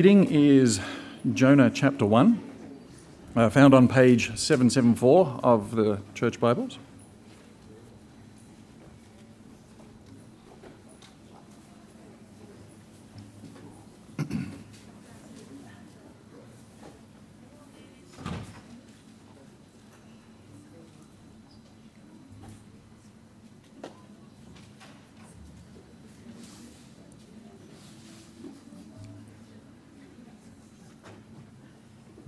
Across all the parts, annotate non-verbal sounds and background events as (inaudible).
Reading is Jonah chapter 1, uh, found on page 774 of the Church Bibles.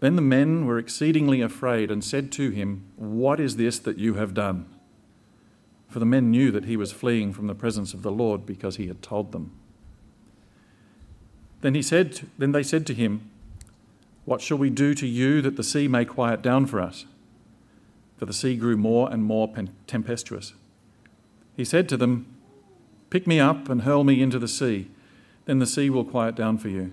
Then the men were exceedingly afraid and said to him, What is this that you have done? For the men knew that he was fleeing from the presence of the Lord because he had told them. Then he said, then they said to him, What shall we do to you that the sea may quiet down for us? For the sea grew more and more tempestuous. He said to them, Pick me up and hurl me into the sea, then the sea will quiet down for you.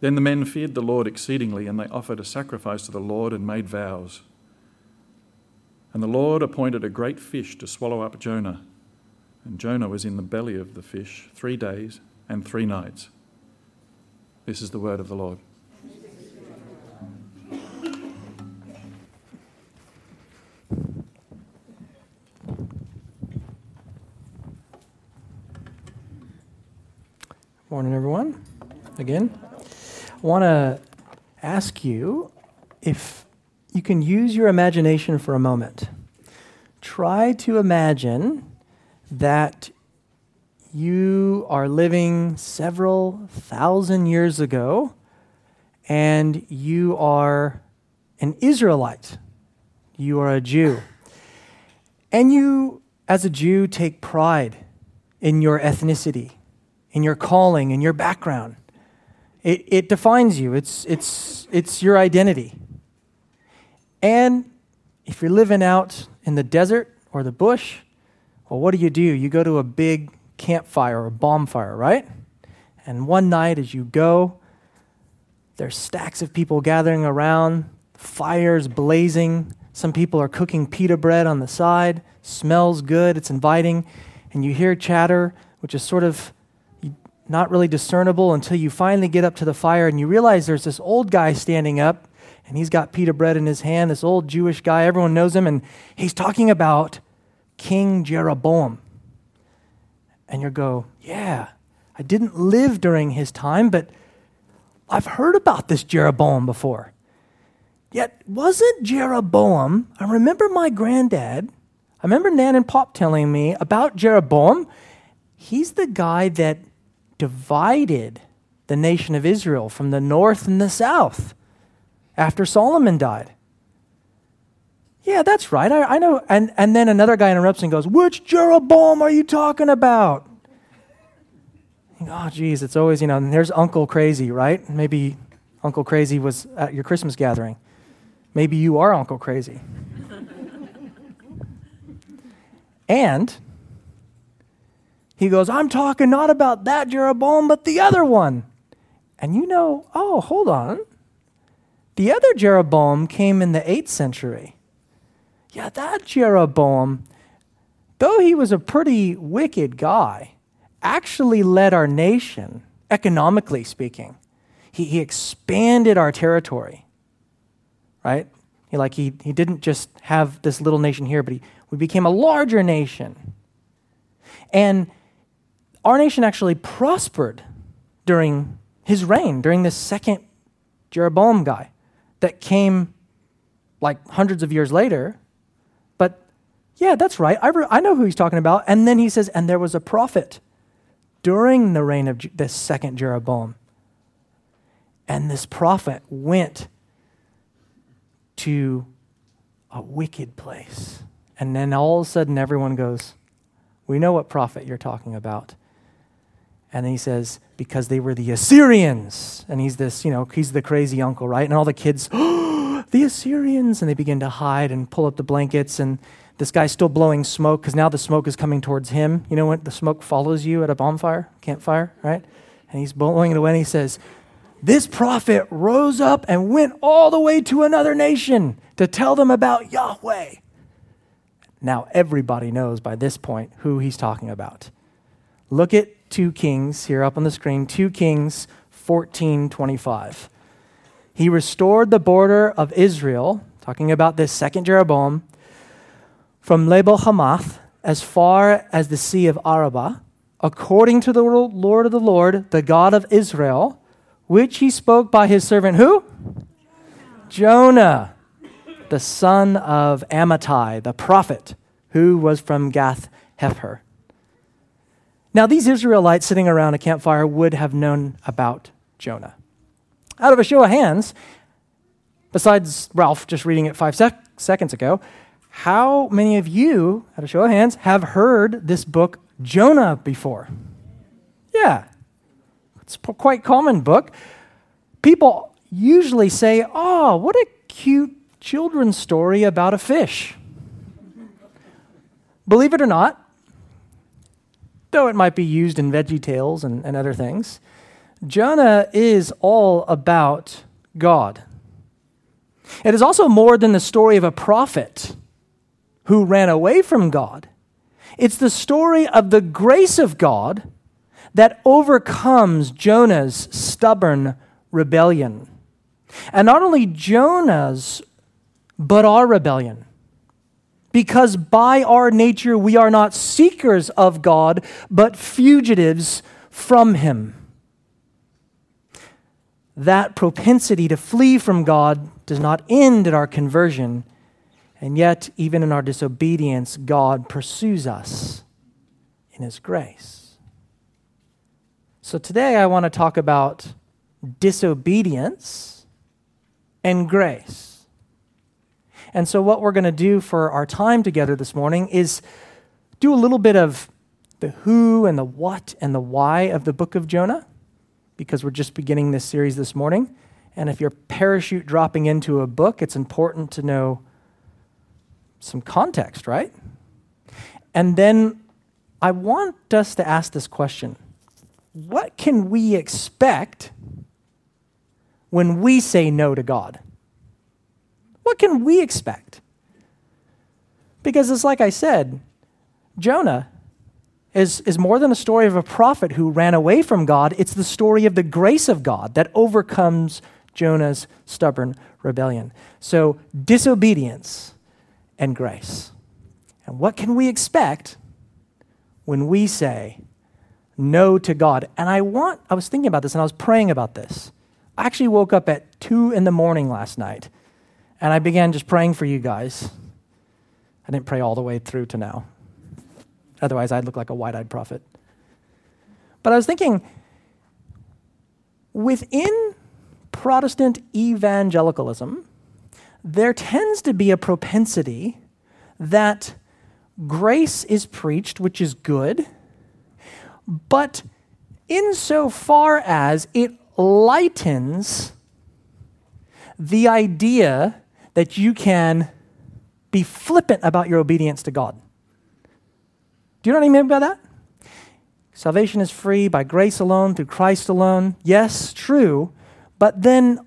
Then the men feared the Lord exceedingly, and they offered a sacrifice to the Lord and made vows. And the Lord appointed a great fish to swallow up Jonah. And Jonah was in the belly of the fish three days and three nights. This is the word of the Lord. Morning, everyone. Again want to ask you if you can use your imagination for a moment. Try to imagine that you are living several thousand years ago and you are an Israelite. You are a Jew. And you, as a Jew, take pride in your ethnicity, in your calling, in your background. It, it defines you, it's, it's, it's your identity. And if you're living out in the desert or the bush, well, what do you do? You go to a big campfire or a bonfire, right? And one night as you go, there's stacks of people gathering around, fires blazing. Some people are cooking pita bread on the side, smells good, it's inviting, and you hear chatter, which is sort of not really discernible until you finally get up to the fire and you realize there's this old guy standing up and he's got pita bread in his hand, this old Jewish guy, everyone knows him, and he's talking about King Jeroboam. And you go, Yeah, I didn't live during his time, but I've heard about this Jeroboam before. Yet, wasn't Jeroboam, I remember my granddad, I remember Nan and Pop telling me about Jeroboam, he's the guy that divided the nation of Israel from the north and the south after Solomon died. Yeah, that's right. I, I know. And, and then another guy interrupts and goes, Which Jeroboam are you talking about? oh, geez, it's always, you know, and there's Uncle Crazy, right? Maybe Uncle Crazy was at your Christmas gathering. Maybe you are Uncle Crazy. (laughs) and he goes, I'm talking not about that Jeroboam, but the other one. And you know, oh, hold on. The other Jeroboam came in the 8th century. Yeah, that Jeroboam, though he was a pretty wicked guy, actually led our nation, economically speaking. He, he expanded our territory, right? He, like he, he didn't just have this little nation here, but he, we became a larger nation. And our nation actually prospered during his reign, during this second Jeroboam guy that came like hundreds of years later. But yeah, that's right. I, re- I know who he's talking about. And then he says, and there was a prophet during the reign of this second Jeroboam. And this prophet went to a wicked place. And then all of a sudden, everyone goes, We know what prophet you're talking about. And then he says, because they were the Assyrians. And he's this, you know, he's the crazy uncle, right? And all the kids, oh, (gasps) the Assyrians. And they begin to hide and pull up the blankets. And this guy's still blowing smoke because now the smoke is coming towards him. You know what? the smoke follows you at a bonfire, campfire, right? And he's blowing it away and he says, This prophet rose up and went all the way to another nation to tell them about Yahweh. Now everybody knows by this point who he's talking about. Look at 2 Kings here up on the screen, 2 Kings 14:25. He restored the border of Israel, talking about this second Jeroboam, from Lebo Hamath as far as the Sea of Arabah, according to the Lord of the Lord, the God of Israel, which he spoke by his servant who? Jonah, the son of Amittai, the prophet, who was from Gath Hepher. Now, these Israelites sitting around a campfire would have known about Jonah. Out of a show of hands, besides Ralph just reading it five sec- seconds ago, how many of you, out of a show of hands, have heard this book, Jonah, before? Yeah, it's a quite common book. People usually say, Oh, what a cute children's story about a fish. Believe it or not, though it might be used in Veggie Tales and, and other things, Jonah is all about God. It is also more than the story of a prophet who ran away from God. It's the story of the grace of God that overcomes Jonah's stubborn rebellion. And not only Jonah's, but our rebellion because by our nature we are not seekers of God, but fugitives from Him. That propensity to flee from God does not end at our conversion, and yet, even in our disobedience, God pursues us in His grace. So today I want to talk about disobedience and grace. And so, what we're going to do for our time together this morning is do a little bit of the who and the what and the why of the book of Jonah, because we're just beginning this series this morning. And if you're parachute dropping into a book, it's important to know some context, right? And then I want us to ask this question What can we expect when we say no to God? What can we expect? Because it's like I said, Jonah is, is more than a story of a prophet who ran away from God. It's the story of the grace of God that overcomes Jonah's stubborn rebellion. So, disobedience and grace. And what can we expect when we say no to God? And I want, I was thinking about this and I was praying about this. I actually woke up at 2 in the morning last night and I began just praying for you guys. I didn't pray all the way through to now. Otherwise, I'd look like a wide eyed prophet. But I was thinking, within Protestant evangelicalism, there tends to be a propensity that grace is preached, which is good, but insofar as it lightens the idea that you can be flippant about your obedience to God. Do you know what I mean by that? Salvation is free by grace alone, through Christ alone. Yes, true. But then,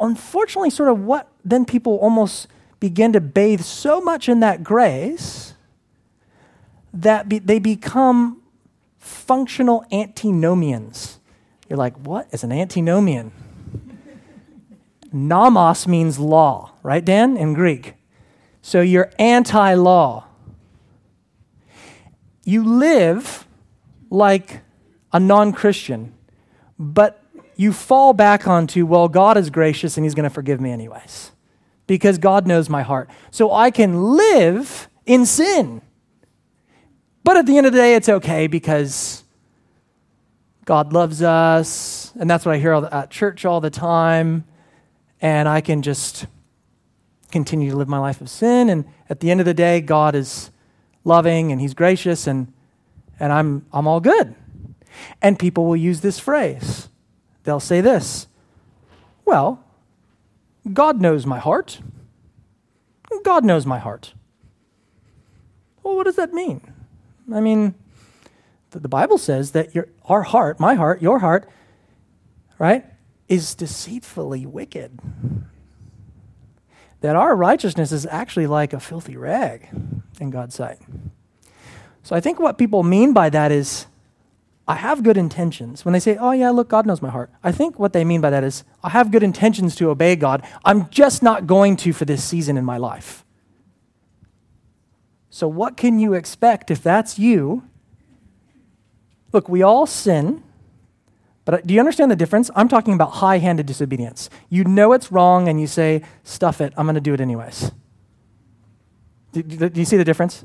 unfortunately, sort of what then people almost begin to bathe so much in that grace that be, they become functional antinomians. You're like, what is an antinomian? Nomos means law, right, Dan, in Greek? So you're anti law. You live like a non Christian, but you fall back onto, well, God is gracious and He's going to forgive me anyways, because God knows my heart. So I can live in sin. But at the end of the day, it's okay because God loves us, and that's what I hear at church all the time and I can just continue to live my life of sin. And at the end of the day, God is loving and He's gracious, and, and I'm, I'm all good. And people will use this phrase. They'll say this Well, God knows my heart. God knows my heart. Well, what does that mean? I mean, the Bible says that your, our heart, my heart, your heart, right, is deceitfully wicked. That our righteousness is actually like a filthy rag in God's sight. So I think what people mean by that is I have good intentions. When they say, oh, yeah, look, God knows my heart, I think what they mean by that is I have good intentions to obey God. I'm just not going to for this season in my life. So, what can you expect if that's you? Look, we all sin. But do you understand the difference? I'm talking about high handed disobedience. You know it's wrong and you say, stuff it, I'm going to do it anyways. Do, do, do, you see the difference?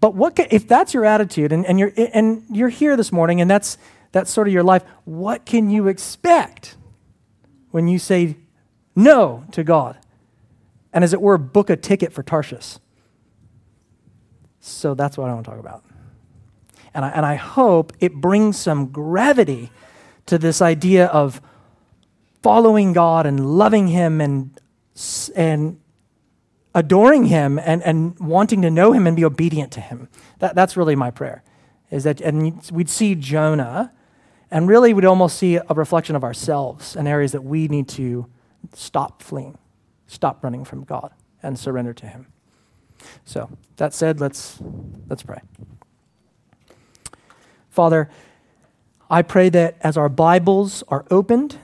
But what can, if that's your attitude and, and, you're, and you're here this morning and that's, that's sort of your life, what can you expect when you say no to God? And as it were, book a ticket for Tarshish. So that's what I want to talk about. And I, and I hope it brings some gravity to this idea of following God and loving Him and, and adoring Him and, and wanting to know Him and be obedient to Him. That, that's really my prayer. Is that, and we'd see Jonah, and really we'd almost see a reflection of ourselves in areas that we need to stop fleeing, stop running from God, and surrender to Him. So, that said, let's, let's pray. Father, I pray that as our Bibles are opened,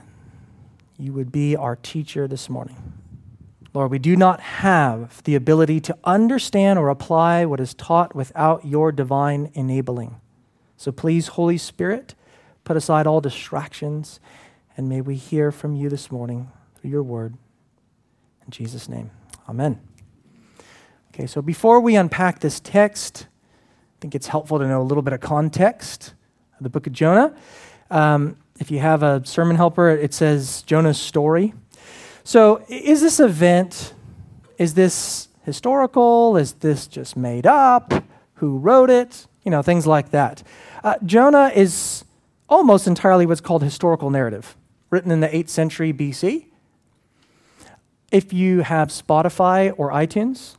you would be our teacher this morning. Lord, we do not have the ability to understand or apply what is taught without your divine enabling. So please, Holy Spirit, put aside all distractions, and may we hear from you this morning through your word. In Jesus' name, amen. Okay, so before we unpack this text, think it's helpful to know a little bit of context of the book of Jonah. Um, if you have a sermon helper, it says Jonah's story. So, is this event, is this historical? Is this just made up? Who wrote it? You know, things like that. Uh, Jonah is almost entirely what's called historical narrative, written in the 8th century BC. If you have Spotify or iTunes,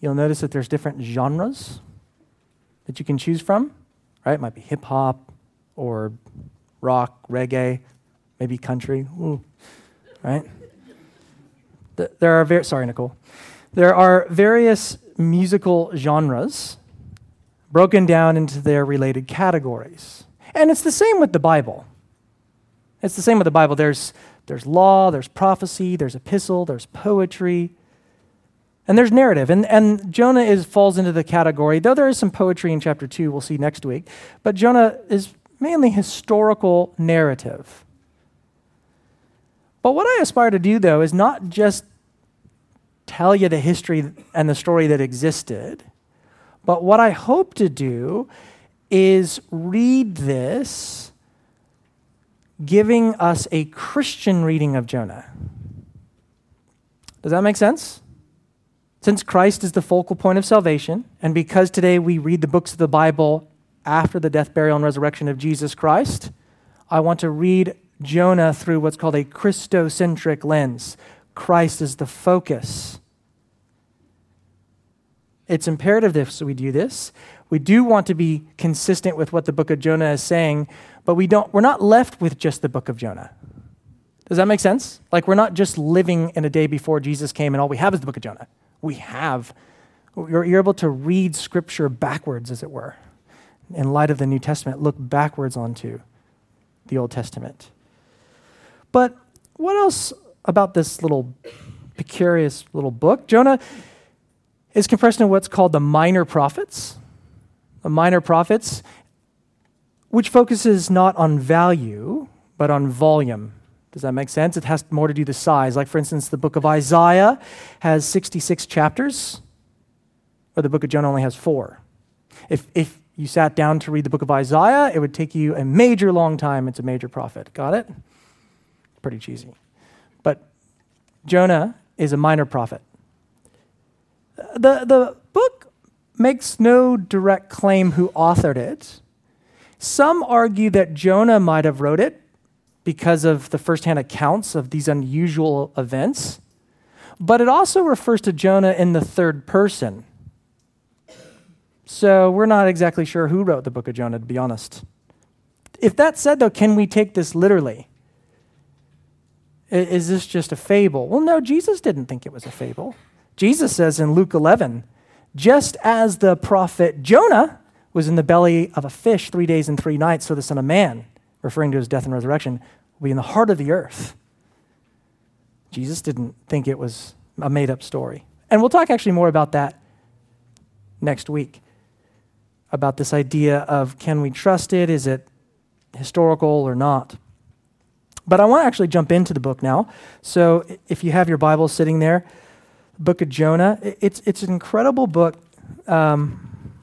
you'll notice that there's different genres that you can choose from, right? It might be hip hop or rock, reggae, maybe country, Ooh, right? There are very, sorry, Nicole. There are various musical genres broken down into their related categories. And it's the same with the Bible. It's the same with the Bible. There's, there's law, there's prophecy, there's epistle, there's poetry, and there's narrative. And, and Jonah is, falls into the category, though there is some poetry in chapter 2, we'll see next week. But Jonah is mainly historical narrative. But what I aspire to do, though, is not just tell you the history and the story that existed, but what I hope to do is read this giving us a Christian reading of Jonah. Does that make sense? Since Christ is the focal point of salvation, and because today we read the books of the Bible after the death, burial, and resurrection of Jesus Christ, I want to read Jonah through what's called a Christocentric lens. Christ is the focus. It's imperative that we do this. We do want to be consistent with what the book of Jonah is saying, but we don't, we're not left with just the book of Jonah. Does that make sense? Like, we're not just living in a day before Jesus came and all we have is the book of Jonah. We have, you're, you're able to read scripture backwards, as it were. In light of the New Testament, look backwards onto the Old Testament. But what else about this little precarious little book? Jonah is compressed into what's called the minor prophets. The minor prophets, which focuses not on value, but on volume. Does that make sense? It has more to do with size. Like, for instance, the book of Isaiah has 66 chapters, but the book of Jonah only has four. If, if you sat down to read the book of Isaiah, it would take you a major long time. It's a major prophet. Got it? Pretty cheesy. But Jonah is a minor prophet. The, the book makes no direct claim who authored it. Some argue that Jonah might have wrote it because of the firsthand accounts of these unusual events. But it also refers to Jonah in the third person. So we're not exactly sure who wrote the book of Jonah, to be honest. If that said, though, can we take this literally? Is this just a fable? Well, no, Jesus didn't think it was a fable. Jesus says in Luke 11, just as the prophet Jonah was in the belly of a fish three days and three nights, so the Son of Man, referring to his death and resurrection, will be in the heart of the earth. Jesus didn't think it was a made up story. And we'll talk actually more about that next week about this idea of can we trust it? Is it historical or not? But I want to actually jump into the book now. So if you have your Bible sitting there, book of Jonah, it's, it's an incredible book. Um,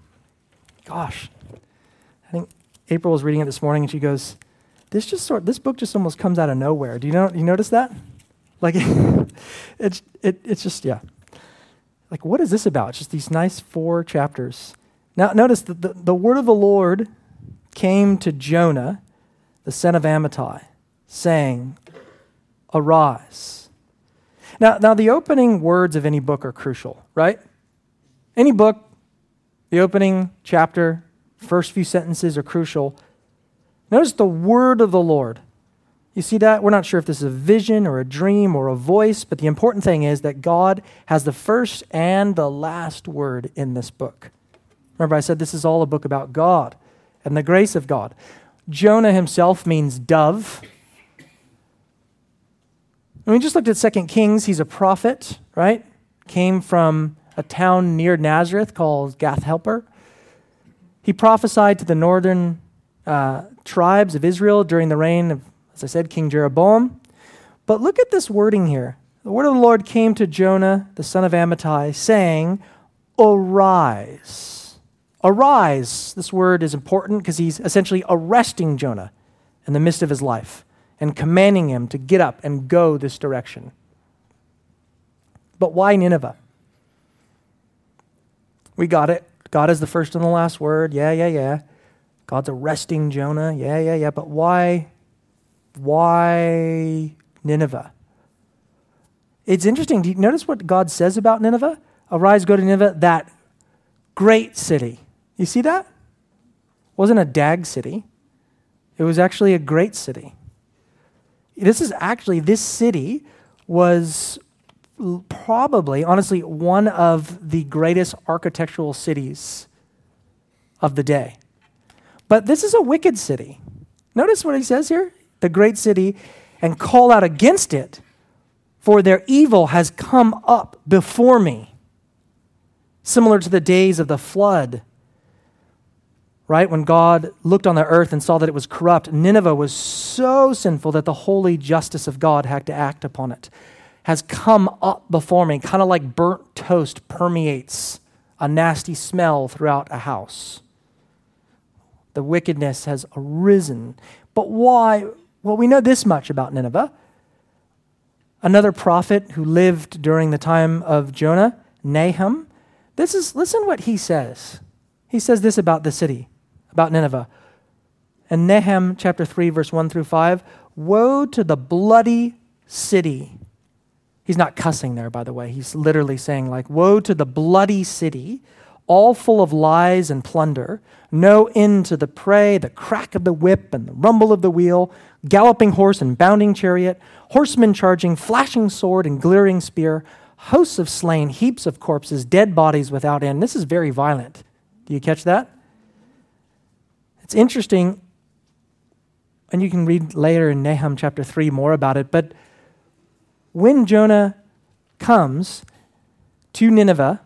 gosh, I think April was reading it this morning and she goes, this just sort this book just almost comes out of nowhere. Do you know you notice that? Like (laughs) it's it, it's just yeah. Like what is this about? It's just these nice four chapters. Now notice that the, the word of the Lord came to Jonah, the son of Amittai, saying, Arise. Now, now the opening words of any book are crucial, right? Any book, the opening chapter, first few sentences are crucial Notice the word of the Lord. You see that? We're not sure if this is a vision or a dream or a voice, but the important thing is that God has the first and the last word in this book. Remember, I said this is all a book about God and the grace of God. Jonah himself means dove. And we just looked at 2 Kings. He's a prophet, right? Came from a town near Nazareth called Gath Hepher. He prophesied to the northern uh, tribes of Israel during the reign of, as I said, King Jeroboam. But look at this wording here. The word of the Lord came to Jonah, the son of Amittai, saying, Arise. Arise. This word is important because he's essentially arresting Jonah in the midst of his life and commanding him to get up and go this direction. But why Nineveh? We got it. God is the first and the last word. Yeah, yeah, yeah. God's arresting Jonah. Yeah, yeah, yeah. But why, why Nineveh? It's interesting. Do you notice what God says about Nineveh? Arise, go to Nineveh, that great city. You see that? It wasn't a dag city. It was actually a great city. This is actually, this city was probably, honestly, one of the greatest architectural cities of the day. But this is a wicked city. Notice what he says here the great city, and call out against it, for their evil has come up before me. Similar to the days of the flood, right? When God looked on the earth and saw that it was corrupt, Nineveh was so sinful that the holy justice of God had to act upon it. Has come up before me, kind of like burnt toast permeates a nasty smell throughout a house. The wickedness has arisen. But why? Well, we know this much about Nineveh. Another prophet who lived during the time of Jonah, Nahum, this is listen what he says. He says this about the city, about Nineveh. In Nahum chapter 3 verse 1 through 5, woe to the bloody city. He's not cussing there by the way. He's literally saying like woe to the bloody city all full of lies and plunder, no end to the prey, the crack of the whip and the rumble of the wheel, galloping horse and bounding chariot, horsemen charging, flashing sword and glittering spear, hosts of slain, heaps of corpses, dead bodies without end. This is very violent. Do you catch that? It's interesting, and you can read later in Nahum chapter 3 more about it, but when Jonah comes to Nineveh,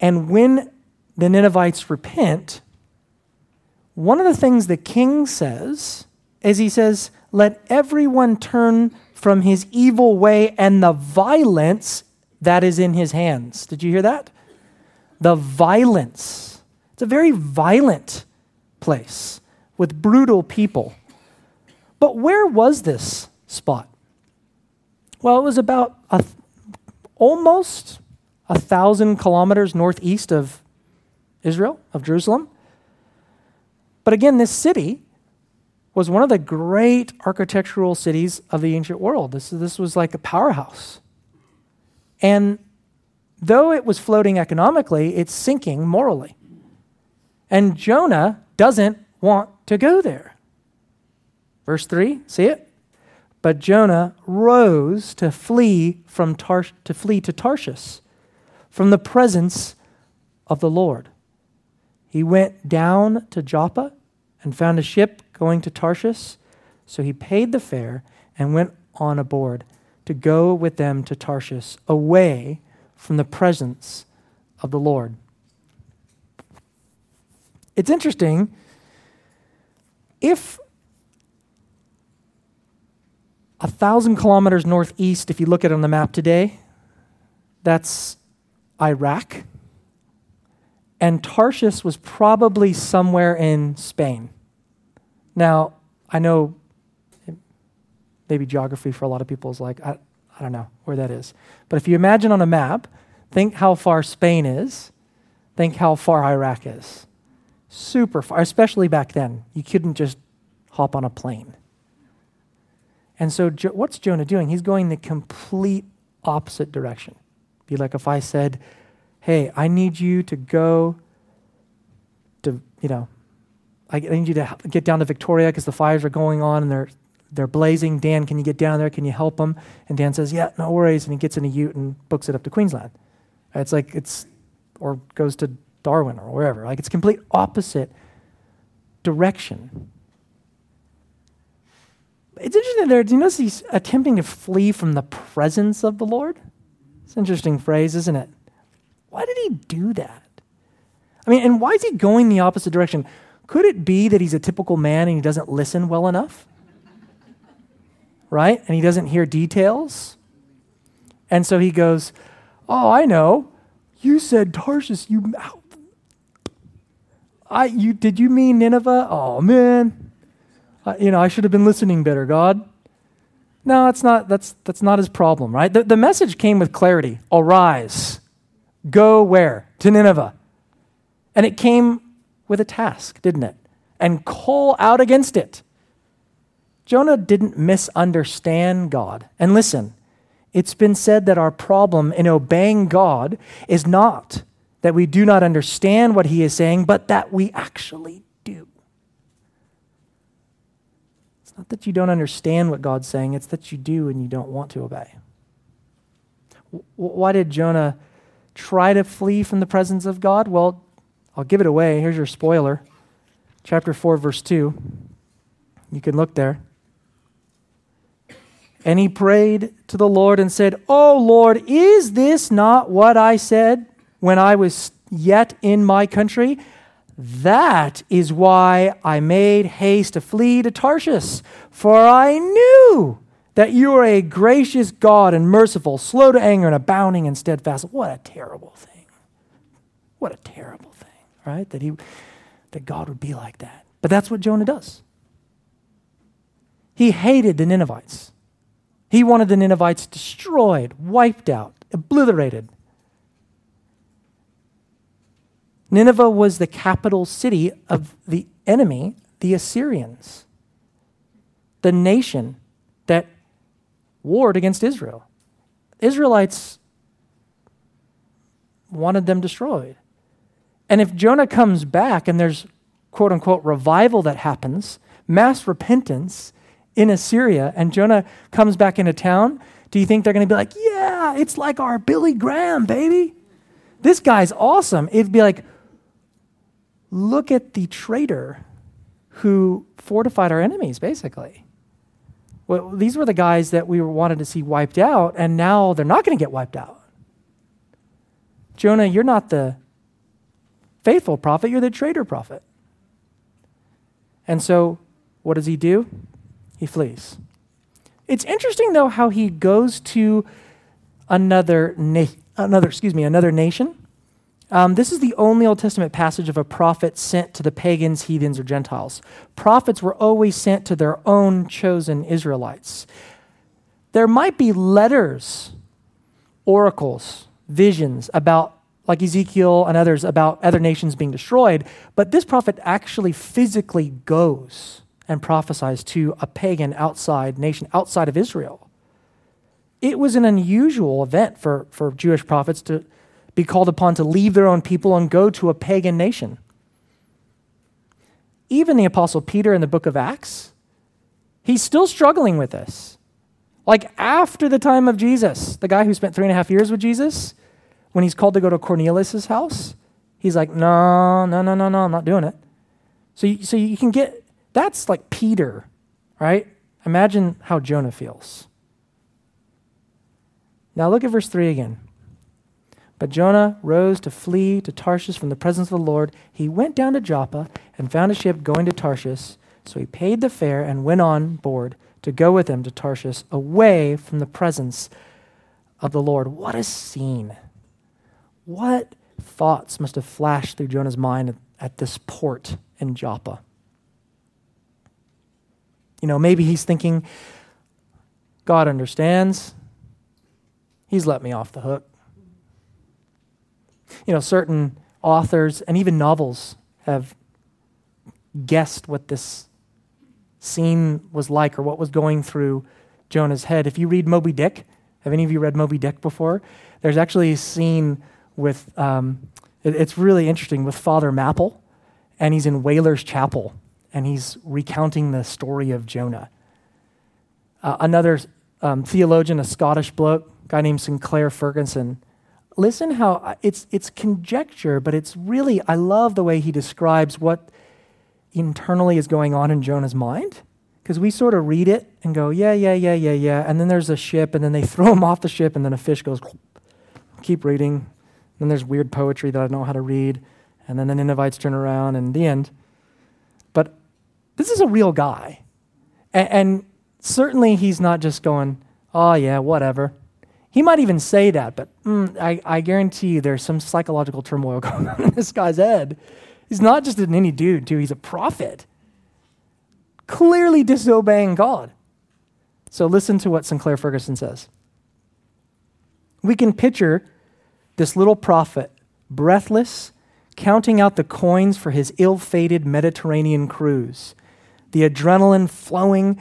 and when the Ninevites repent, one of the things the king says is he says, Let everyone turn from his evil way and the violence that is in his hands. Did you hear that? The violence. It's a very violent place with brutal people. But where was this spot? Well, it was about a, almost a thousand kilometers northeast of Israel, of Jerusalem. But again, this city was one of the great architectural cities of the ancient world. This, this was like a powerhouse. And though it was floating economically, it's sinking morally. And Jonah doesn't want to go there. Verse 3, see it? But Jonah rose to flee from Tar- to flee to Tarshish from the presence of the Lord. He went down to Joppa and found a ship going to Tarshish. So he paid the fare and went on aboard to go with them to Tarshish, away from the presence of the Lord. It's interesting. If a thousand kilometers northeast, if you look at it on the map today, that's Iraq, and Tarshish was probably somewhere in Spain. Now, I know maybe geography for a lot of people is like, I, I don't know where that is. But if you imagine on a map, think how far Spain is, think how far Iraq is. Super far, especially back then. You couldn't just hop on a plane. And so, what's Jonah doing? He's going the complete opposite direction. Be like if I said, hey, I need you to go to, you know, I need you to get down to Victoria because the fires are going on and they're, they're blazing. Dan, can you get down there? Can you help them? And Dan says, yeah, no worries. And he gets in a ute and books it up to Queensland. It's like it's, or goes to Darwin or wherever. Like it's complete opposite direction. It's interesting there. Do you notice he's attempting to flee from the presence of the Lord? It's an interesting phrase, isn't it? Why did he do that? I mean, and why is he going the opposite direction? Could it be that he's a typical man and he doesn't listen well enough? Right? And he doesn't hear details? And so he goes, Oh, I know. You said Tarsus, You, I, you, did you mean Nineveh? Oh, man. I, you know, I should have been listening better, God. No, that's not, that's, that's not his problem, right? The, the message came with clarity. Arise. Go where? To Nineveh. And it came with a task, didn't it? And call out against it. Jonah didn't misunderstand God. And listen, it's been said that our problem in obeying God is not that we do not understand what he is saying, but that we actually do. Not that you don't understand what God's saying, it's that you do and you don't want to obey. Why did Jonah try to flee from the presence of God? Well, I'll give it away. Here's your spoiler. Chapter 4, verse 2. You can look there. And he prayed to the Lord and said, Oh Lord, is this not what I said when I was yet in my country? That is why I made haste to flee to Tarshish, for I knew that you are a gracious God and merciful, slow to anger and abounding in steadfast. What a terrible thing. What a terrible thing, right? That he that God would be like that. But that's what Jonah does. He hated the Ninevites. He wanted the Ninevites destroyed, wiped out, obliterated. Nineveh was the capital city of the enemy, the Assyrians, the nation that warred against Israel. Israelites wanted them destroyed. And if Jonah comes back and there's quote unquote revival that happens, mass repentance in Assyria, and Jonah comes back into town, do you think they're going to be like, yeah, it's like our Billy Graham, baby? This guy's awesome. It'd be like, look at the traitor who fortified our enemies, basically. Well, these were the guys that we wanted to see wiped out, and now they're not going to get wiped out. Jonah, you're not the faithful prophet, you're the traitor prophet. And so, what does he do? He flees. It's interesting, though, how he goes to another, na- another, excuse me, another nation um, this is the only Old Testament passage of a prophet sent to the pagans, heathens, or Gentiles. Prophets were always sent to their own chosen Israelites. There might be letters, oracles, visions about, like Ezekiel and others, about other nations being destroyed, but this prophet actually physically goes and prophesies to a pagan outside nation, outside of Israel. It was an unusual event for, for Jewish prophets to be called upon to leave their own people and go to a pagan nation. Even the Apostle Peter in the book of Acts, he's still struggling with this. Like after the time of Jesus, the guy who spent three and a half years with Jesus, when he's called to go to Cornelius' house, he's like, no, no, no, no, no, I'm not doing it. So you, so you can get, that's like Peter, right? Imagine how Jonah feels. Now look at verse 3 again. But Jonah rose to flee to Tarshish from the presence of the Lord. He went down to Joppa and found a ship going to Tarshish. So he paid the fare and went on board to go with them to Tarshish, away from the presence of the Lord. What a scene! What thoughts must have flashed through Jonah's mind at, at this port in Joppa? You know, maybe he's thinking, God understands. He's let me off the hook you know, certain authors and even novels have guessed what this scene was like or what was going through Jonah's head. If you read Moby Dick, have any of you read Moby Dick before? There's actually a scene with, um, it, it's really interesting, with Father Mapple, and he's in Whaler's Chapel, and he's recounting the story of Jonah. Uh, another um, theologian, a Scottish bloke, guy named Sinclair Ferguson, listen how uh, it's, it's conjecture, but it's really, I love the way he describes what internally is going on in Jonah's mind. Because we sort of read it and go, yeah, yeah, yeah, yeah, yeah. And then there's a ship, and then they (laughs) throw him off the ship, and then a fish goes, (laughs) keep reading. Then there's weird poetry that I don't know how to read. And then the Ninevites turn around, and the end. But this is a real guy. and, and certainly he's not just going, oh, yeah, whatever. He might even say that, but mm, I, I guarantee you there's some psychological turmoil (laughs) going on in this guy's head. He's not just an any dude, too. He's a prophet, clearly disobeying God. So listen to what Sinclair Ferguson says. We can picture this little prophet, breathless, counting out the coins for his ill fated Mediterranean cruise, the adrenaline flowing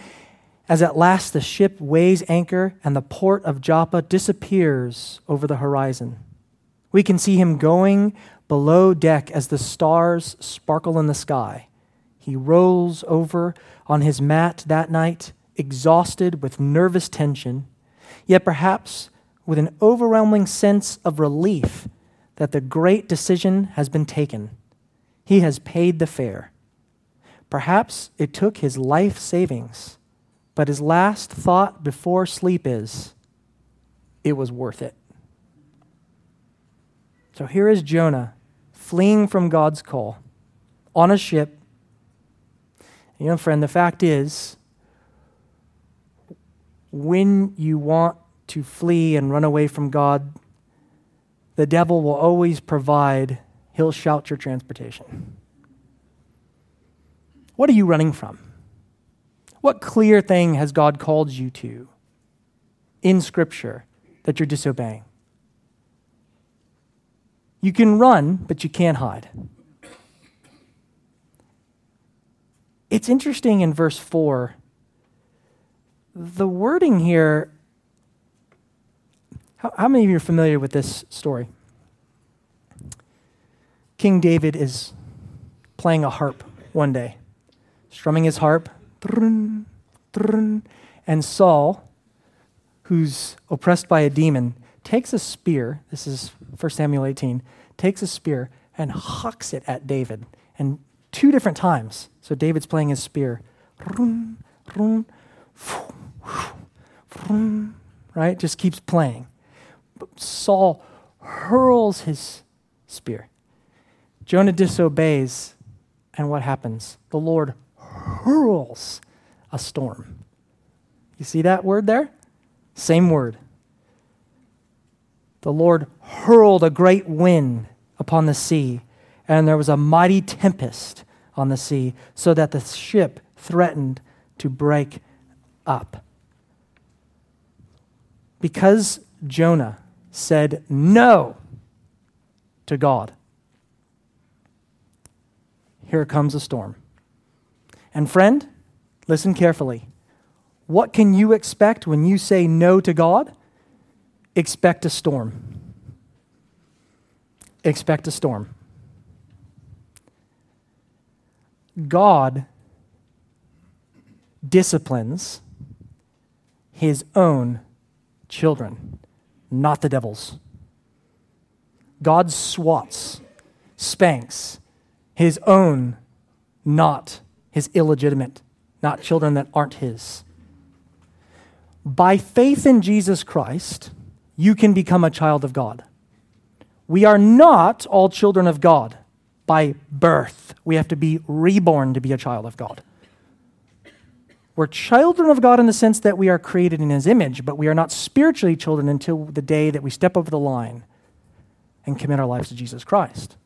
as at last the ship weighs anchor and the port of Joppa disappears over the horizon. We can see him going below deck as the stars sparkle in the sky. He rolls over on his mat that night, exhausted with nervous tension, yet perhaps with an overwhelming sense of relief that the great decision has been taken. He has paid the fare. Perhaps it took his life savings but his last thought before sleep is, it was worth it. So here is Jonah fleeing from God's call on a ship. You know, friend, the fact is, when you want to flee and run away from God, the devil will always provide, he'll shout your transportation. What are you running from? What clear thing has God called you to in Scripture that you're disobeying? You can run, but you can't hide. It's interesting in verse 4. The wording here, how, how many of you are familiar with this story? King David is playing a harp one day, strumming his harp, and Saul, who's oppressed by a demon, takes a spear. This is 1 Samuel 18 takes a spear and hucks it at David. And two different times. So David's playing his spear. Right? Just keeps playing. But Saul hurls his spear. Jonah disobeys, and what happens? The Lord hurls a storm. You see that word there? Same word the Lord hurled a great wind upon the sea, and there was a mighty tempest on the sea, so that the ship threatened to break up. Because Jonah said no to God, here comes a storm. And friend, listen carefully. What can you expect when you say no to God? expect a storm. Expect a storm. God disciplines his own children, not the devil's. God swats, spanks his own, not his illegitimate, not children that aren't his. By faith in Jesus Christ, you can become a child of God. We are not all children of God by birth. We have to be reborn to be a child of God. We're children of God in the sense that we are created in His image, but we are not spiritually children until the day that we step over the line and commit our lives to Jesus Christ.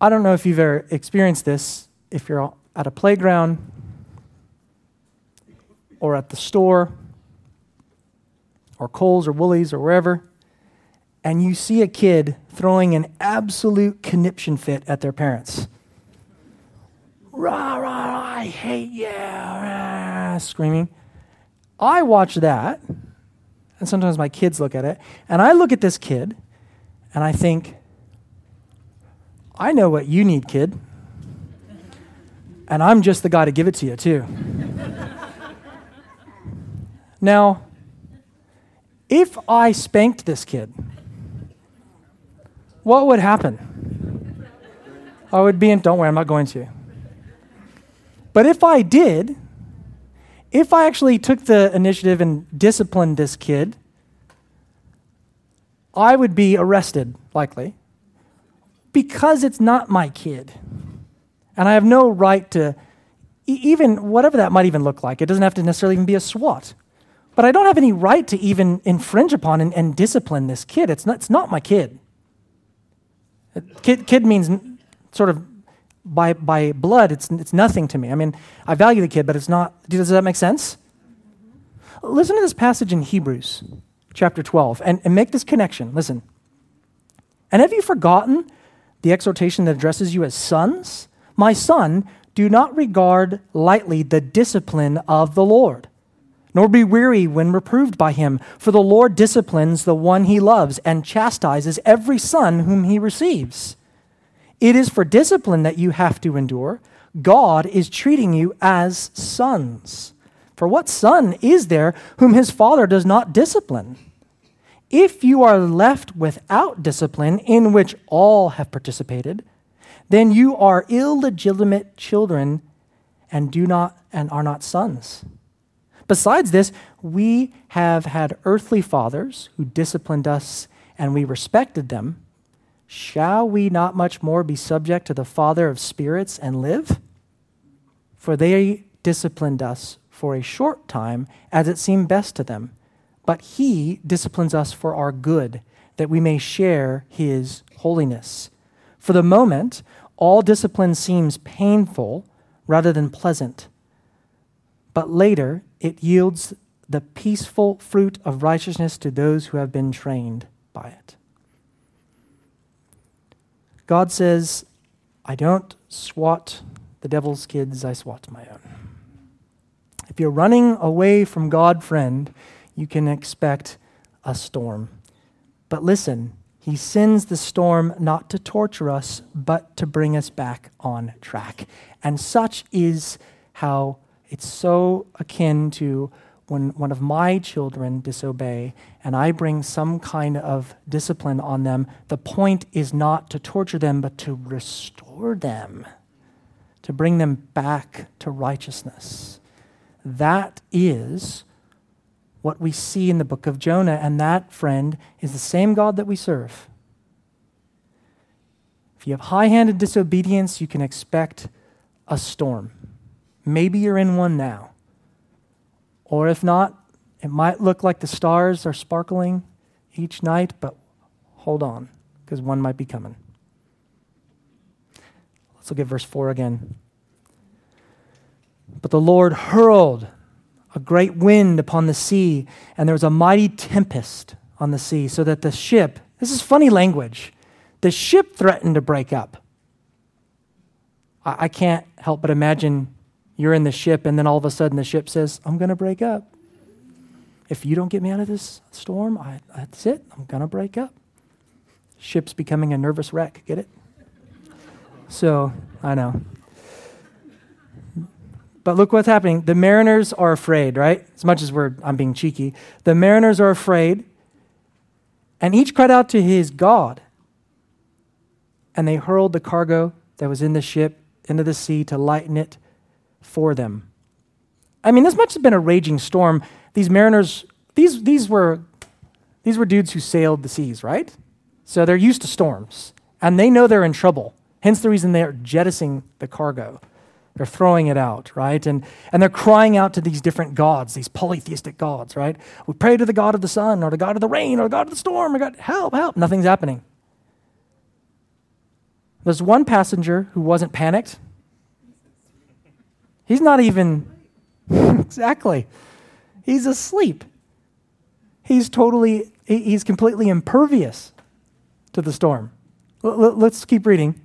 I don't know if you've ever experienced this, if you're at a playground or at the store or Coles or Woolies or wherever, and you see a kid throwing an absolute conniption fit at their parents. Rah, rah, rah I hate you, rah, screaming. I watch that, and sometimes my kids look at it, and I look at this kid, and I think, I know what you need, kid. And I'm just the guy to give it to you, too. Now, if I spanked this kid, what would happen? I would be in, don't worry, I'm not going to. But if I did, if I actually took the initiative and disciplined this kid, I would be arrested, likely, because it's not my kid. And I have no right to, even whatever that might even look like, it doesn't have to necessarily even be a SWAT. But I don't have any right to even infringe upon and, and discipline this kid. It's not, it's not my kid. Kid, kid means sort of by, by blood, it's, it's nothing to me. I mean, I value the kid, but it's not. Does that make sense? Listen to this passage in Hebrews chapter 12 and, and make this connection. Listen. And have you forgotten the exhortation that addresses you as sons? My son, do not regard lightly the discipline of the Lord nor be weary when reproved by him. For the Lord disciplines the one he loves and chastises every son whom he receives. It is for discipline that you have to endure. God is treating you as sons. For what son is there whom his father does not discipline? If you are left without discipline, in which all have participated, then you are illegitimate children and do not and are not sons. Besides this, we have had earthly fathers who disciplined us and we respected them. Shall we not much more be subject to the Father of spirits and live? For they disciplined us for a short time as it seemed best to them. But he disciplines us for our good, that we may share his holiness. For the moment, all discipline seems painful rather than pleasant, but later it yields the peaceful fruit of righteousness to those who have been trained by it. God says, I don't swat the devil's kids, I swat my own. If you're running away from God, friend, you can expect a storm. But listen, he sends the storm not to torture us, but to bring us back on track. And such is how it's so akin to when one of my children disobey and I bring some kind of discipline on them, the point is not to torture them, but to restore them, to bring them back to righteousness. That is what we see in the book of Jonah, and that, friend, is the same God that we serve. If you have high handed disobedience, you can expect a storm. Maybe you're in one now. Or if not, it might look like the stars are sparkling each night, but hold on, because one might be coming. Let's look at verse 4 again. But the Lord hurled a great wind upon the sea, and there was a mighty tempest on the sea, so that the ship, this is funny language, the ship threatened to break up. I, I can't help but imagine you're in the ship, and then all of a sudden the ship says, I'm going to break up. If you don't get me out of this storm, I, that's it. I'm going to break up. Ship's becoming a nervous wreck. Get it? So, I know. But look what's happening. The mariners are afraid, right? As much as we're, I'm being cheeky. The mariners are afraid, and each cried out to his God. And they hurled the cargo that was in the ship into the sea to lighten it for them. I mean, this must have been a raging storm. These mariners, these, these, were, these were dudes who sailed the seas, right? So they're used to storms, and they know they're in trouble. Hence the reason they're jettisoning the cargo. They're throwing it out, right? And, and they're crying out to these different gods, these polytheistic gods, right? We pray to the God of the sun, or the God of the rain, or the God of the storm, or God, help, help. Nothing's happening. There's one passenger who wasn't panicked. He's not even, (laughs) exactly. He's asleep. He's totally, he's completely impervious to the storm. Let's keep reading.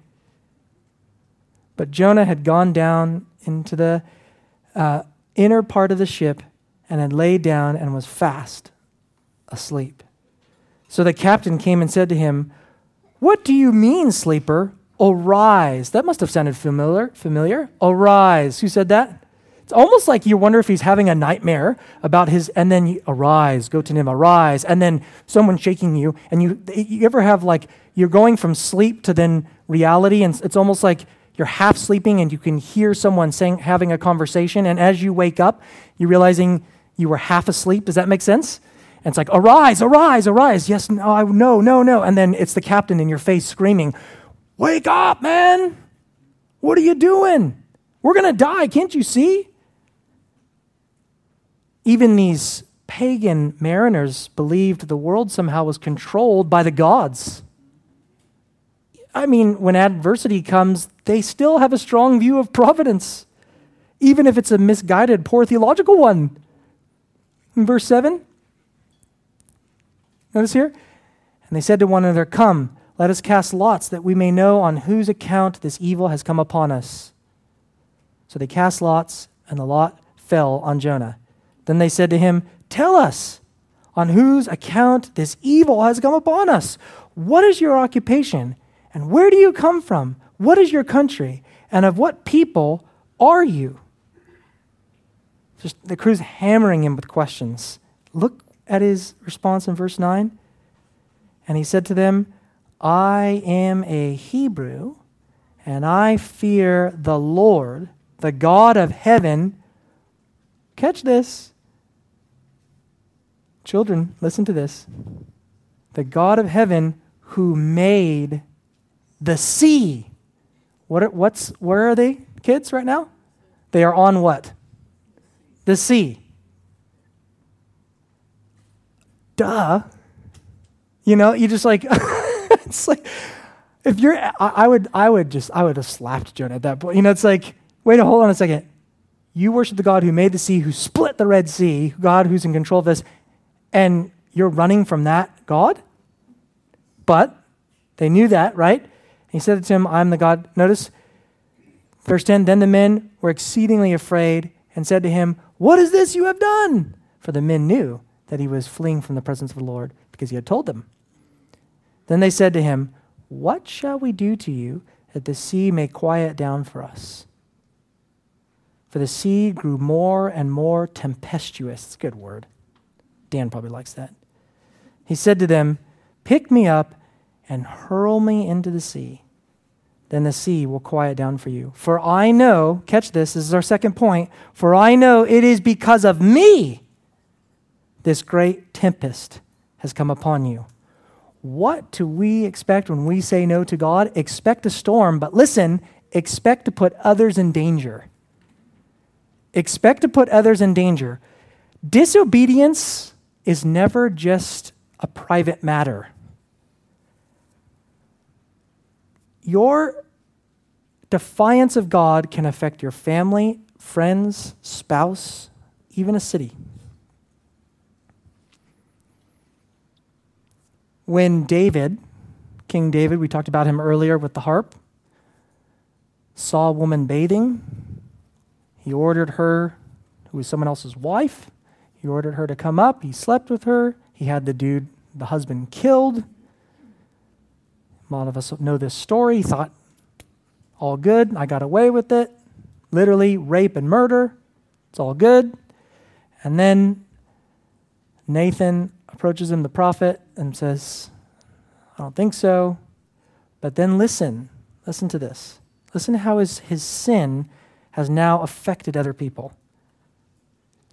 But Jonah had gone down into the uh, inner part of the ship and had laid down and was fast asleep. So the captain came and said to him, What do you mean, sleeper? Arise. That must have sounded familiar. Familiar. Arise. Who said that? It's almost like you wonder if he's having a nightmare about his, and then you arise, go to him, arise, and then someone shaking you, and you, you ever have like you're going from sleep to then reality, and it's almost like you're half sleeping and you can hear someone saying, having a conversation, and as you wake up, you're realizing you were half asleep. Does that make sense? And it's like, arise, arise, arise. Yes, no, no, no, no. And then it's the captain in your face screaming, Wake up, man! What are you doing? We're going to die, can't you see? Even these pagan mariners believed the world somehow was controlled by the gods. I mean, when adversity comes, they still have a strong view of providence, even if it's a misguided, poor theological one. In verse 7, notice here, and they said to one another, Come, let us cast lots that we may know on whose account this evil has come upon us. So they cast lots, and the lot fell on Jonah. Then they said to him, Tell us on whose account this evil has come upon us. What is your occupation? And where do you come from? What is your country? And of what people are you? Just the crew's hammering him with questions. Look at his response in verse 9. And he said to them, I am a Hebrew, and I fear the Lord, the God of heaven. Catch this. Children, listen to this. The God of heaven who made the sea. What are, what's, where are they, kids, right now? They are on what? The sea. Duh. You know, you just like, (laughs) it's like, if you're, I, I would, I would just, I would have slapped Jonah at that point. You know, it's like, wait, a hold on a second. You worship the God who made the sea, who split the Red Sea, God who's in control of this, and you're running from that God? But they knew that, right? He said to him, I'm the God. Notice verse 10 Then the men were exceedingly afraid and said to him, What is this you have done? For the men knew that he was fleeing from the presence of the Lord because he had told them. Then they said to him, What shall we do to you that the sea may quiet down for us? For the sea grew more and more tempestuous. It's a good word. Dan probably likes that. He said to them, Pick me up and hurl me into the sea. Then the sea will quiet down for you. For I know, catch this, this is our second point. For I know it is because of me this great tempest has come upon you. What do we expect when we say no to God? Expect a storm, but listen, expect to put others in danger. Expect to put others in danger. Disobedience is never just a private matter. Your defiance of God can affect your family, friends, spouse, even a city. When David, King David, we talked about him earlier with the harp, saw a woman bathing, he ordered her, who was someone else's wife, he ordered her to come up, he slept with her, he had the dude, the husband, killed. A lot of us know this story. He thought, all good, I got away with it. Literally, rape and murder, it's all good. And then Nathan approaches him, the prophet, and says, I don't think so. But then listen, listen to this. Listen to how his, his sin has now affected other people.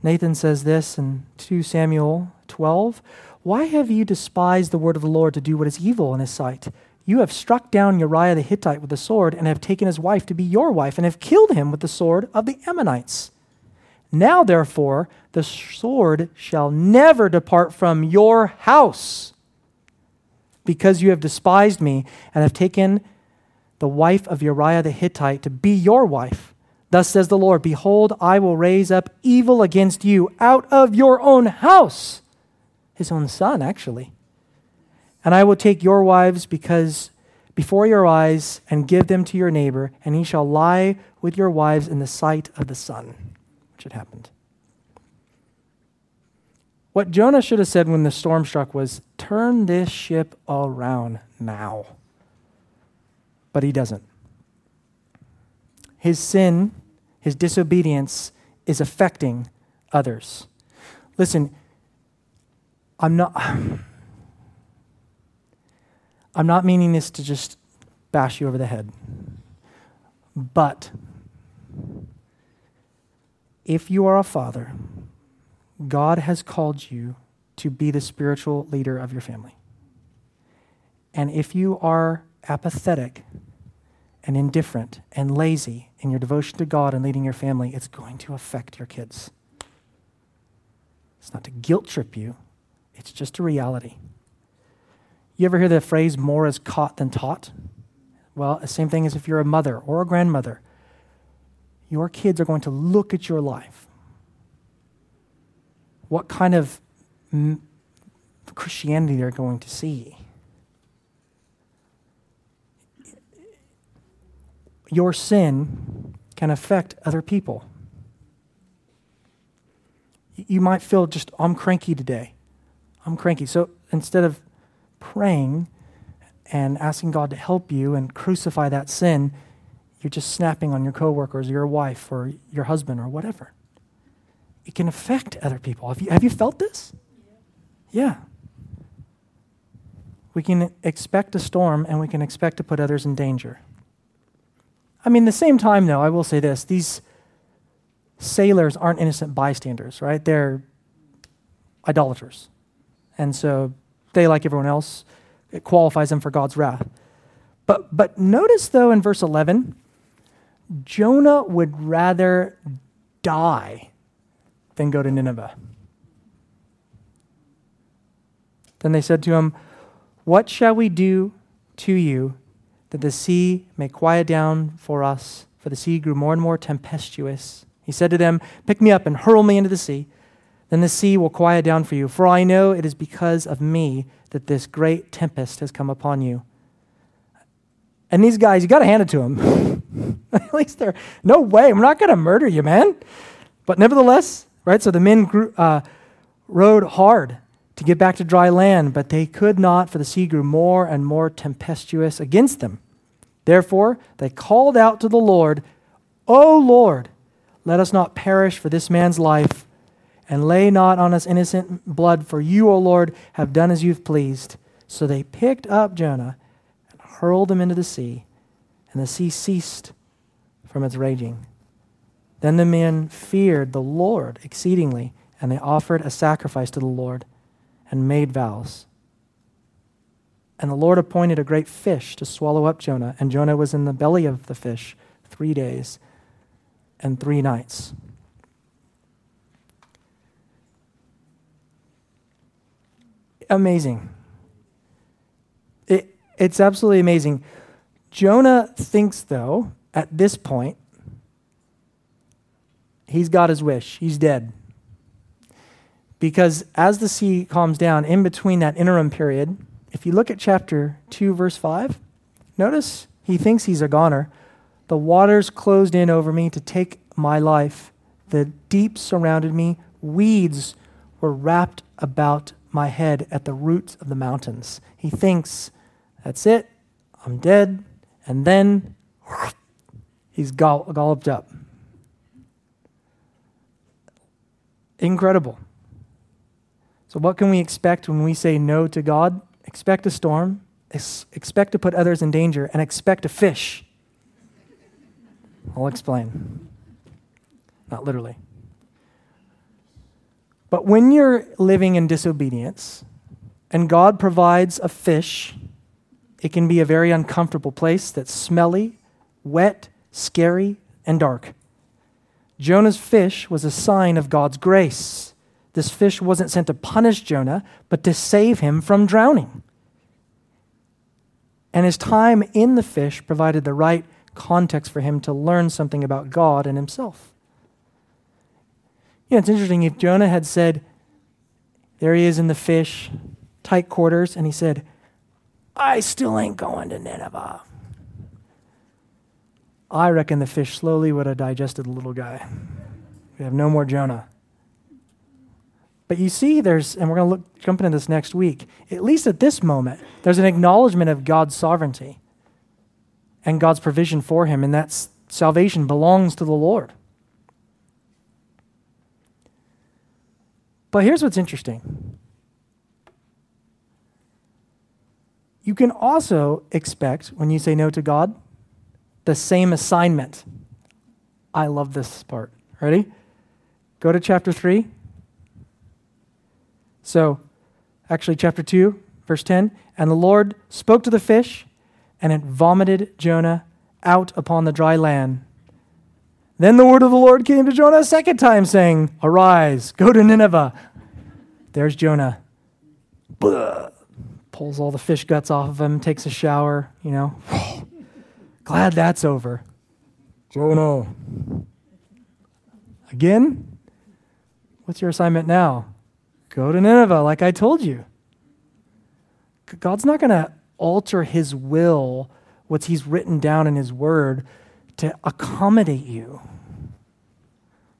Nathan says this in 2 Samuel 12 Why have you despised the word of the Lord to do what is evil in his sight? You have struck down Uriah the Hittite with the sword, and have taken his wife to be your wife, and have killed him with the sword of the Ammonites. Now, therefore, the sword shall never depart from your house, because you have despised me, and have taken the wife of Uriah the Hittite to be your wife. Thus says the Lord Behold, I will raise up evil against you out of your own house. His own son, actually. And I will take your wives because before your eyes and give them to your neighbor, and he shall lie with your wives in the sight of the sun. Which had happened. What Jonah should have said when the storm struck was, Turn this ship around now. But he doesn't. His sin his disobedience is affecting others. Listen, I'm not I'm not meaning this to just bash you over the head. But if you are a father, God has called you to be the spiritual leader of your family. And if you are apathetic and indifferent and lazy in your devotion to God and leading your family, it's going to affect your kids. It's not to guilt trip you, it's just a reality. You ever hear the phrase, more is caught than taught? Well, the same thing as if you're a mother or a grandmother. Your kids are going to look at your life. What kind of mm, Christianity they're going to see. your sin can affect other people. You might feel just, I'm cranky today. I'm cranky. So instead of praying and asking God to help you and crucify that sin, you're just snapping on your coworkers or your wife or your husband or whatever. It can affect other people. Have you, have you felt this? Yeah. We can expect a storm and we can expect to put others in danger. I mean, the same time, though, I will say this these sailors aren't innocent bystanders, right? They're idolaters. And so they, like everyone else, it qualifies them for God's wrath. But, but notice, though, in verse 11, Jonah would rather die than go to Nineveh. Then they said to him, What shall we do to you that the sea may quiet down for us, for the sea grew more and more tempestuous. He said to them, Pick me up and hurl me into the sea. Then the sea will quiet down for you, for I know it is because of me that this great tempest has come upon you. And these guys, you got to hand it to them. (laughs) At least they're, no way, we're not going to murder you, man. But nevertheless, right, so the men grew, uh, rowed hard to get back to dry land, but they could not, for the sea grew more and more tempestuous against them. Therefore, they called out to the Lord, O Lord, let us not perish for this man's life, and lay not on us innocent blood, for you, O Lord, have done as you've pleased. So they picked up Jonah and hurled him into the sea, and the sea ceased from its raging. Then the men feared the Lord exceedingly, and they offered a sacrifice to the Lord and made vows. And the Lord appointed a great fish to swallow up Jonah, and Jonah was in the belly of the fish three days and three nights. Amazing. It, it's absolutely amazing. Jonah thinks, though, at this point, he's got his wish. He's dead. Because as the sea calms down, in between that interim period, if you look at chapter 2, verse 5, notice he thinks he's a goner. The waters closed in over me to take my life. The deep surrounded me. Weeds were wrapped about my head at the roots of the mountains. He thinks that's it. I'm dead. And then (laughs) he's galloped up. Incredible. So, what can we expect when we say no to God? Expect a storm, expect to put others in danger, and expect a fish. I'll explain. Not literally. But when you're living in disobedience and God provides a fish it can be a very uncomfortable place that's smelly, wet, scary, and dark. Jonah's fish was a sign of God's grace. This fish wasn't sent to punish Jonah, but to save him from drowning. And his time in the fish provided the right context for him to learn something about God and himself. You know, it's interesting if Jonah had said, There he is in the fish, tight quarters, and he said, I still ain't going to Nineveh. I reckon the fish slowly would have digested the little guy. We have no more Jonah. But you see, there's, and we're going to look, jump into this next week, at least at this moment, there's an acknowledgement of God's sovereignty and God's provision for him, and that salvation belongs to the Lord. But here's what's interesting You can also expect, when you say no to God, the same assignment. I love this part. Ready? Go to chapter 3. So, actually, chapter 2, verse 10. And the Lord spoke to the fish, and it vomited Jonah out upon the dry land. Then the word of the Lord came to Jonah a second time, saying, Arise, go to Nineveh. There's Jonah. Blah pulls all the fish guts off of him, takes a shower, you know. (sighs) Glad that's over. Jonah. Again? What's your assignment now? Go to Nineveh, like I told you. God's not going to alter his will, what he's written down in his word, to accommodate you.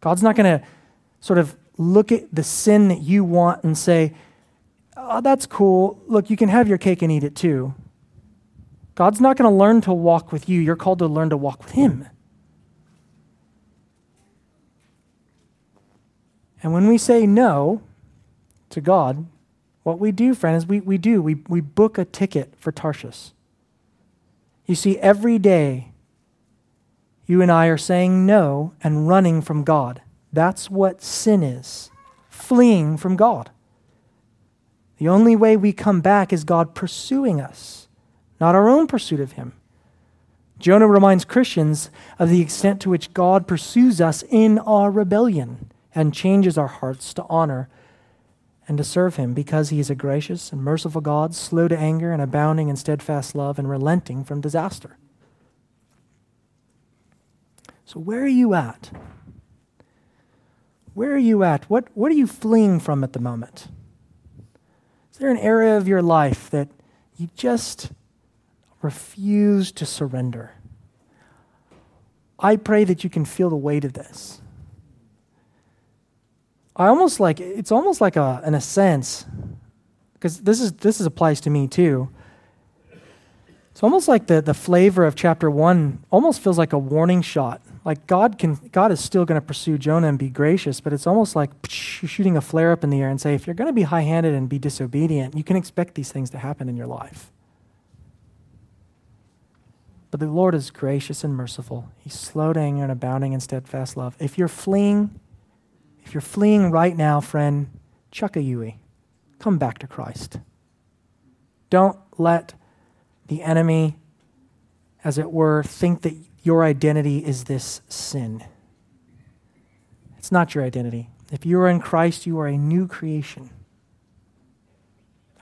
God's not going to sort of look at the sin that you want and say, oh, that's cool. Look, you can have your cake and eat it too. God's not going to learn to walk with you. You're called to learn to walk with Him. And when we say no to God, what we do, friend, is we, we do. We, we book a ticket for Tarshish. You see, every day, you and I are saying no and running from God. That's what sin is fleeing from God. The only way we come back is God pursuing us, not our own pursuit of Him. Jonah reminds Christians of the extent to which God pursues us in our rebellion and changes our hearts to honor and to serve him because he is a gracious and merciful God, slow to anger and abounding in steadfast love and relenting from disaster. So, where are you at? Where are you at? What, what are you fleeing from at the moment? Is there an area of your life that you just refuse to surrender? I pray that you can feel the weight of this. I almost like it's almost like a in a sense because this is this is applies to me too. It's almost like the, the flavor of chapter one almost feels like a warning shot. Like God can God is still going to pursue Jonah and be gracious, but it's almost like shooting a flare up in the air and say, if you're going to be high handed and be disobedient, you can expect these things to happen in your life. But the Lord is gracious and merciful. He's slow to anger and abounding in steadfast love. If you're fleeing, if you're fleeing right now, friend, chuck a Yui. Come back to Christ. Don't let the enemy, as it were, think that your identity is this sin. It's not your identity. If you are in Christ, you are a new creation.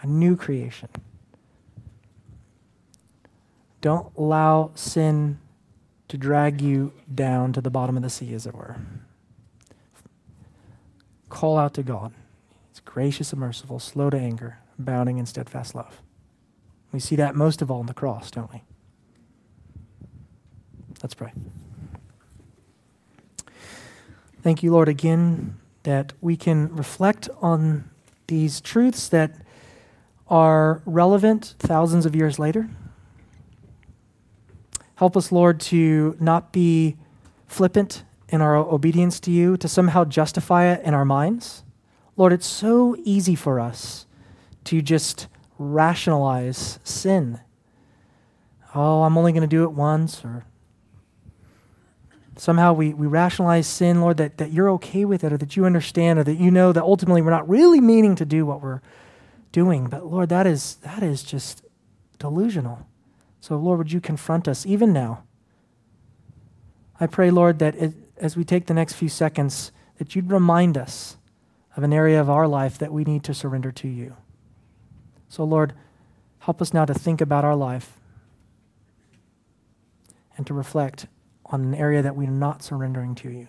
A new creation. Don't allow sin to drag you down to the bottom of the sea, as it were. Call out to God. He's gracious and merciful, slow to anger, abounding in steadfast love. We see that most of all on the cross, don't we? Let's pray. Thank you, Lord, again that we can reflect on these truths that are relevant thousands of years later. Help us, Lord, to not be flippant in our obedience to you, to somehow justify it in our minds. Lord, it's so easy for us to just rationalize sin. Oh, I'm only going to do it once, or somehow we, we rationalize sin, Lord, that, that you're okay with it, or that you understand, or that you know that ultimately we're not really meaning to do what we're doing. But Lord, that is that is just delusional. So, Lord, would you confront us even now? I pray, Lord, that it, as we take the next few seconds, that you'd remind us of an area of our life that we need to surrender to you. So, Lord, help us now to think about our life and to reflect on an area that we're not surrendering to you.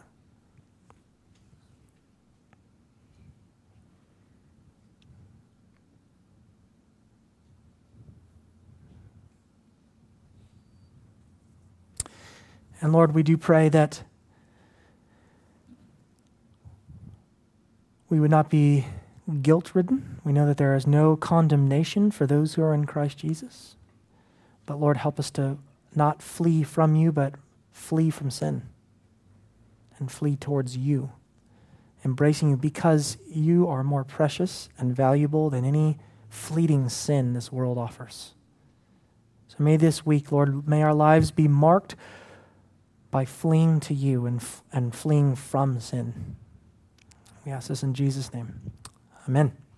And Lord, we do pray that we would not be guilt ridden. We know that there is no condemnation for those who are in Christ Jesus. But Lord, help us to not flee from you, but flee from sin and flee towards you, embracing you because you are more precious and valuable than any fleeting sin this world offers. So may this week, Lord, may our lives be marked by fleeing to you and, and fleeing from sin. We ask this in Jesus' name. Amen.